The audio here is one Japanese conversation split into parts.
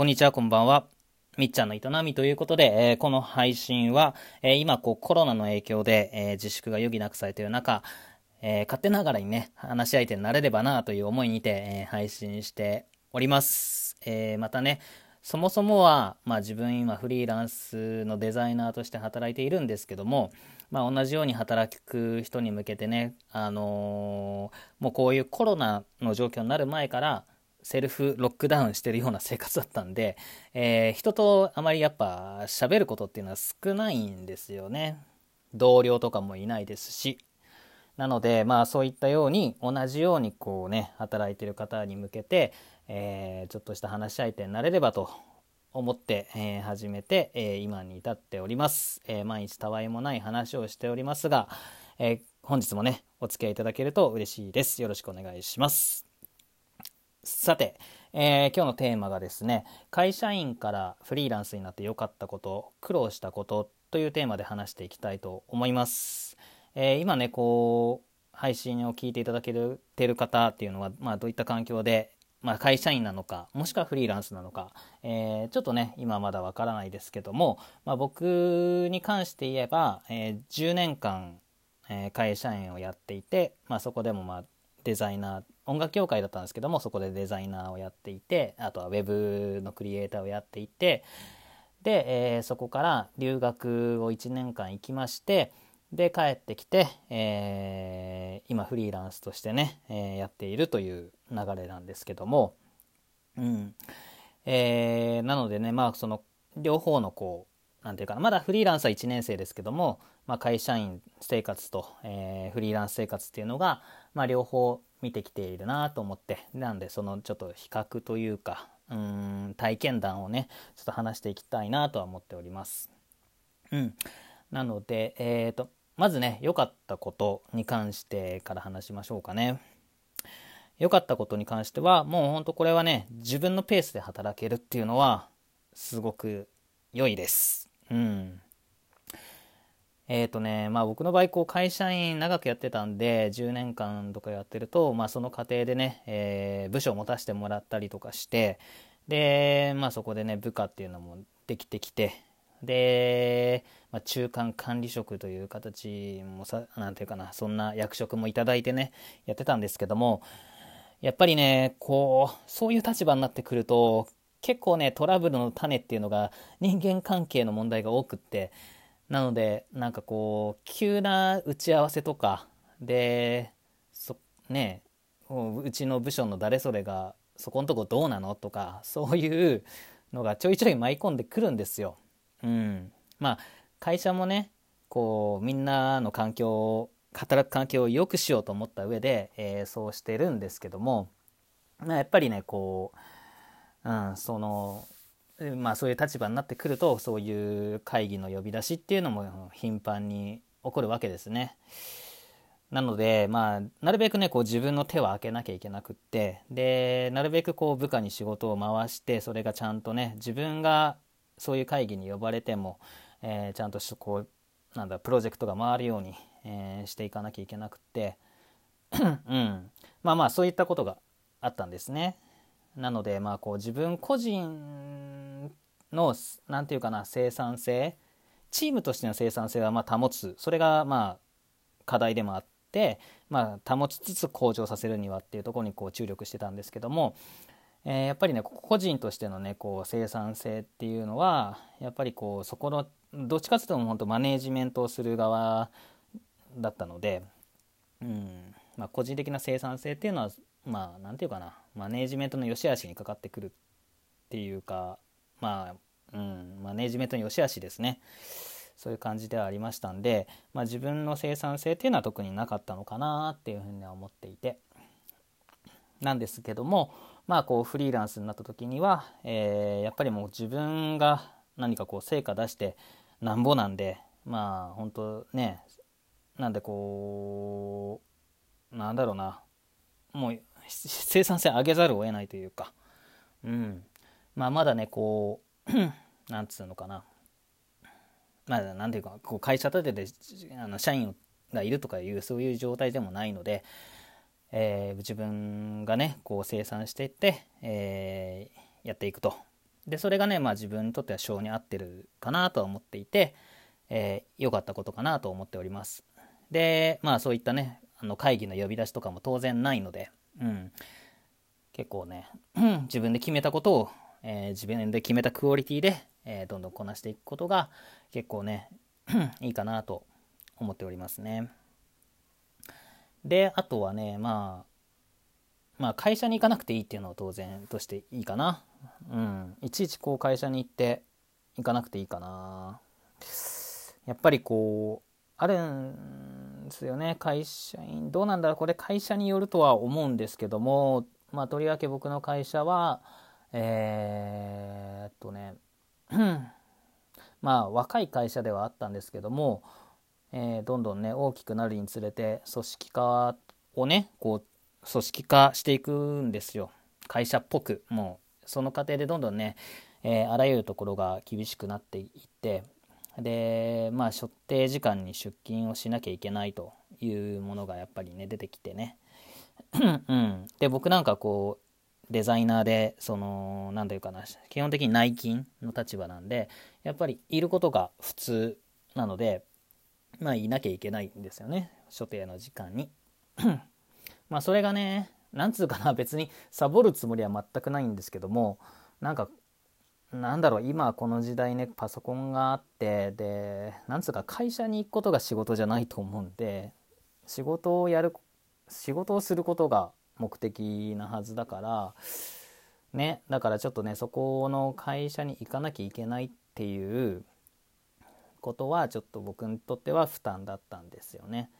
こんにちは、こんばんは。みっちゃんの営みということで、えー、この配信は、えー、今こうコロナの影響で、えー、自粛が余儀なくされている中、え勝手ながらにね、話し相手になれればなという思いにて、え配信しております。えまたね、そもそもは、まあ、自分今フリーランスのデザイナーとして働いているんですけども、まあ、同じように働く人に向けてね、あのもうこういうコロナの状況になる前からセルフロックダウンしてるような生活だったんで、えー、人とあまりやっぱ喋ることっていうのは少ないんですよね。同僚とかもいないですし。なので、まあそういったように同じようにこうね、働いてる方に向けて、えー、ちょっとした話し相手になれればと思って、えー、始めて、えー、今に至っております。え毎日たわいもない話をしておりますが、え本日もね、お付き合いいただけると嬉しいです。よろしくお願いします。さて、えー、今日のテーマがですね会社員からフリーランスになって良かったこと苦労したことというテーマで話していきたいと思います、えー、今ねこう配信を聞いていただけてる方っていうのは、まあ、どういった環境で、まあ、会社員なのかもしくはフリーランスなのか、えー、ちょっとね今まだわからないですけども、まあ、僕に関して言えば、え10年間、え会社員をやっていて、まあ、そこでもまあデザイナー音楽協会だったんですけどもそこでデザイナーをやっていてあとはウェブのクリエイターをやっていてで、えー、そこから留学を1年間行きましてで帰ってきて、えー、今フリーランスとしてね、えー、やっているという流れなんですけども、うん。えー、なのでねまあその両方のこうなんていうかなまだフリーランスは1年生ですけども、まあ、会社員生活と、えー、フリーランス生活っていうのが、まあ、両方見てきているなと思ってなんでそのちょっと比較というかうん体験談をねちょっと話していきたいなとは思っております。うん、なので、えーと、まずね良かったことに関してから話しましょうかね。良かったことに関してはもうほんとこれはね自分のペースで働けるっていうのはすごく良いです。うん。えっ、ー、とね、まあ僕の場合、こう会社員長くやってたんで、10年間とかやってると、まあその過程でね、えー、部署を持たせてもらったりとかして、で、まあそこでね、部下っていうのもできてきて、で、まあ、中間管理職という形もさ、なんていうかな、そんな役職もいただいてね、やってたんですけども、やっぱりね、こう、そういう立場になってくると、結構ね、トラブルの種っていうのが人間関係の問題が多くって、なのでなんかこう急な打ち合わせとかでそねうちの部署の誰それがそこんとこどうなの？とかそういうのがちょいちょい舞い込んでくるんですよ。うん、まあ会社もねこうみんなの環境を働く環境を良くしようと思った上で、えー、そうしてるんですけども、まあ、やっぱりねこう、うん、そのまあ、そういう立場になってくるとそういう会議の呼び出しっていうのも頻繁に起こるわけですね。なので、まあ、なるべくねこう自分の手を開けなきゃいけなくってでなるべくこう部下に仕事を回してそれがちゃんとね自分がそういう会議に呼ばれても、えー、ちゃんとこうなんだプロジェクトが回るように、えー、していかなきゃいけなくってうんまあまあそういったことがあったんですね。なのでまあこう自分個人の何て言うかな生産性チームとしての生産性はま保つ。それがまあ課題でもあって、まあ、保ちつつ向上させるにはっていうところにこう注力してたんですけども、えー、やっぱりね個人としてのねこう生産性っていうのはやっぱりこうそこのどっちかというと本当マネージメントをする側だったので、うん。まあ、個人的な生産性っていうのはまあ何て言うかなマネージメントの良し悪しにかかってくるっていうかまあうんマネージメントの良し悪しですね。そういう感じではありましたんで、まあ、自分の生産性っていうのは特になかったのかなっていうふうには思っていて。なんですけどもまあこうフリーランスになった時には、えー、やっぱりもう自分が何かこう成果出してなんぼなんでまあ本当ねなんでこうなんだろうなもう生産性上げざるを得ないというか、うん。まあ、まだね、こう、なんつうのかな。まあ、なんていうか、こう会社立ててあの社員がいるとかいう、そういう状態でもないので、えー、自分がね、こう生産していって、えー、やっていくとでそれがね、まあ、自分にとっては性に合ってるかなとは思っていて良、えー、かったことかなと思っておりますでまあそういったねあの会議の呼び出しとかも当然ないので、うん、結構ね 自分で決めたことを、えー、自分で決めたクオリティで、えー、どんどんこなしていくことが結構ね いいかなと思っておりますねであとはねまあまあ会社に行かなくていいっていうのは当然としていいかな。うん。いちいちこう会社に行って行かなくていいかな。やっぱりこう、あるんですよね。会社員。どうなんだろうこれ会社によるとは思うんですけども、まあとりわけ僕の会社は、えー、っとね、まあ若い会社ではあったんですけども、えー、どんどんね大きくなるにつれて組織化をねこう組織化していくんですよ会社っぽくもうその過程でどんどんね、えー、あらゆるところが厳しくなっていってでまあ所定時間に出勤をしなきゃいけないというものがやっぱりね出てきてね。うん、で僕なんかこうデザイナーでその何て言うかな基本的に内勤の立場なんでやっぱりいることが普通なのでまあいなきゃいけないんですよね所定の時間に。まあそれがねなんつうかな別にサボるつもりは全くないんですけどもなんかなんだろう今この時代ねパソコンがあってでなんつうか会社に行くことが仕事じゃないと思うんで仕事をやる仕事をすることが目的なはずだからねだからちょっとねそこの会社に行かなきゃいけないっていうことはちょっと僕にとっては負担だったんですよね。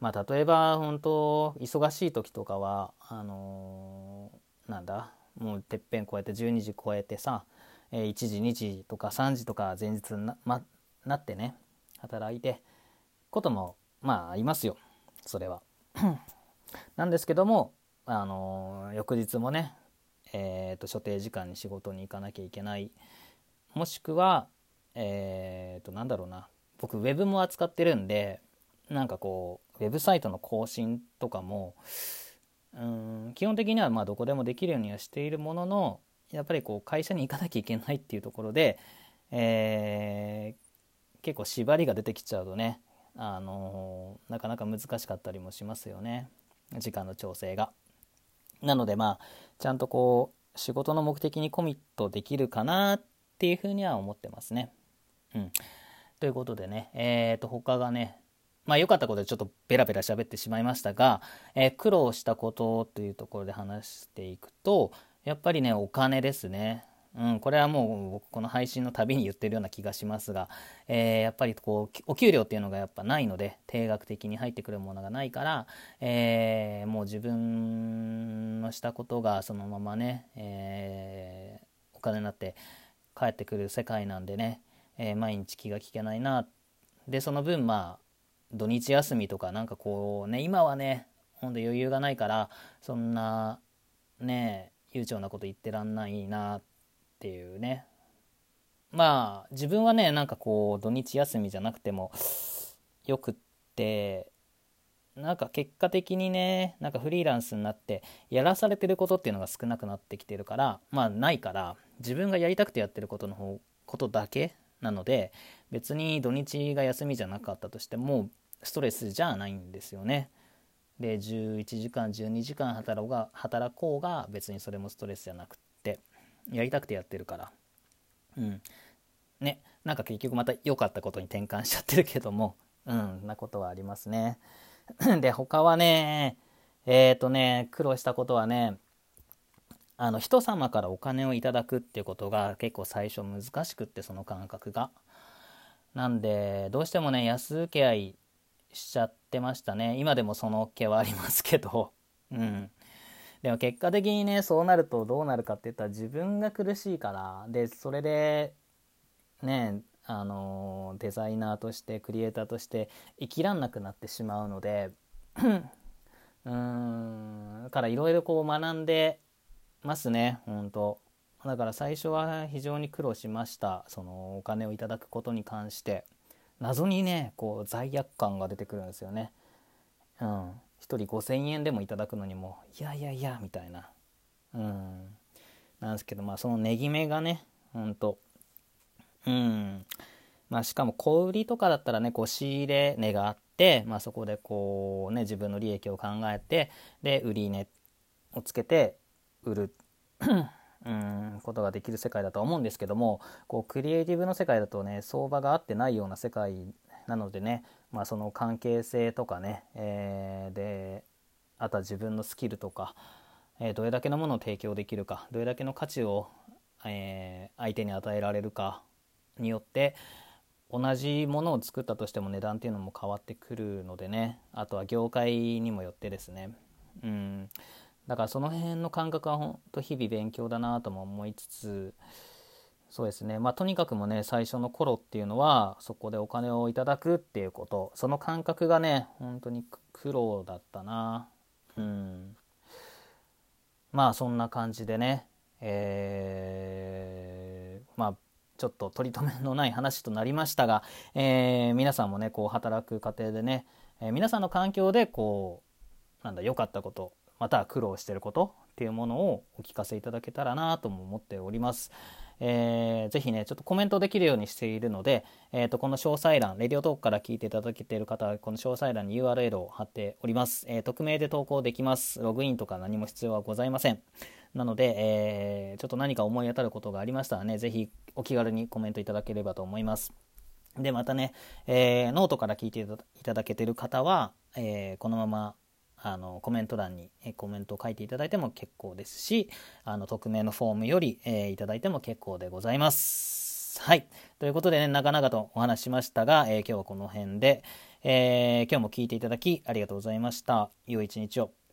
まあ、例えば本当忙しい時とかはあのー、なんだもうてっぺん越えて12時超えてさ、1時2時とか3時とか前日な,、ま、なってね働いてこともまあありますよ。それは。なんですけども、あの、翌日もね、えーと、所定時間に仕事に行かなきゃいけない。もしくはえっ、ー、となんだろうな。僕ウェブも扱ってるんでなんかこうウェブサイトの更新とかもうん基本的にはまどこでもできるようにはしているもののやっぱりこう会社に行かなきゃいけないっていうところで、えー、結構縛りが出てきちゃうとね、あのー、なかなか難しかったりもしますよね時間の調整が。なのでまあちゃんとこう仕事の目的にコミットできるかなっていうふうには思ってますね。うん、ということでね、えー、と他がねまあ良かったことでちょっとベラベラ喋ってしまいましたが、えー、苦労したことというところで話していくと、やっぱりね、お金ですね。うん、これはもう僕この配信のたびに言ってるような気がしますが、えー、やっぱりこうお給料っていうのがやっぱないので定額的に入ってくるものがないから、えー、もう自分のしたことがそのままね、えー、お金になって帰ってくる世界なんでね、え毎日気が利けないなでその分まあ土日休みとかなんかこうね今はねほんと余裕がないからそんなねえ悠長なこと言ってらんないなっていうねまあ自分はねなんかこう土日休みじゃなくてもよくってなんか結果的にねなんかフリーランスになってやらされてることっていうのが少なくなってきてるからまあないから自分がやりたくてやってることの方ことだけなので別に土日が休みじゃなかったとしてもストレスじゃないんですよね。で11時間12時間働が働こうが別にそれもストレスじゃなくってやりたくてやってるから。うん。ねなんか結局また良かったことに転換しちゃってるけどもうんなことはありますね。で他はねえっ、ー、とね苦労したことはねあの人様からお金をいただくっていうことが結構最初難しくってその感覚が。なんでどうしてもね安請け合いしちゃってましたね。今でもその気はありますけど。うん。でも結果的にねそうなるとどうなるかって言ったら自分が苦しいからでそれでねあのデザイナーとしてクリエイターとして生きらんなくなってしまうのでうーん。からいろいろこう学んでますね。本当だから最初は非常に苦労しました。そのお金をいただくことに関して。謎にねこう罪悪感が出てくるんですよね。うん、1人5,000円でもいただくのにもいやいやいやみたいな、うん、なんですけどまあその値決めがねほんと。うん。まあ、しかも小売りとかだったらね、こう仕入れ値があって、まあ、そこでこうね、自分の利益を考えて、で、売り値をつけて売る。うんことができる世界だとは思うんですけどもこうクリエイティブの世界だとね相場が合ってないような世界なのでね、まあ、その関係性とかね、えー、であとは自分のスキルとか、えー、どれだけのものを提供できるかどれだけの価値を、えー、相手に与えられるかによって同じものを作ったとしても値段っていうのも変わってくるのでねあとは業界にもよってですねうん。だからその辺の感覚は本当日々勉強だなとも思いつつそうですね。まあとにかくもね最初の頃っていうのはそこでお金をいただくっていうこと。その感覚がね本当に苦労だったな。うん。まあそんな感じでねえー、まあちょっと取り留めのない話となりましたが、えー、皆さんもねこう働く過程でね、えー、皆さんの環境でこうなんだ良かったことまたは苦労してることっていうものをお聞かせいただけたらなとも思っております。えー、ぜひね、ちょっとコメントできるようにしているので、えー、とこの詳細欄、レディオトークから聞いていただけている方は、この詳細欄に URL を貼っております。えー、匿名で投稿できます。ログインとか何も必要はございません。なので、えー、ちょっと何か思い当たることがありましたらね、ぜひお気軽にコメントいただければと思います。で、またね、えー、ノートから聞いていただけている方は、えー、このままあのコメント欄にコメントを書いていただいても結構ですしあの匿名のフォームより、えー、いただいても結構でございます。はい。ということでね、なかなかとお話しましたが、えー、今日はこの辺で、えー、今日も聞いていただきありがとうございました。良い一日を。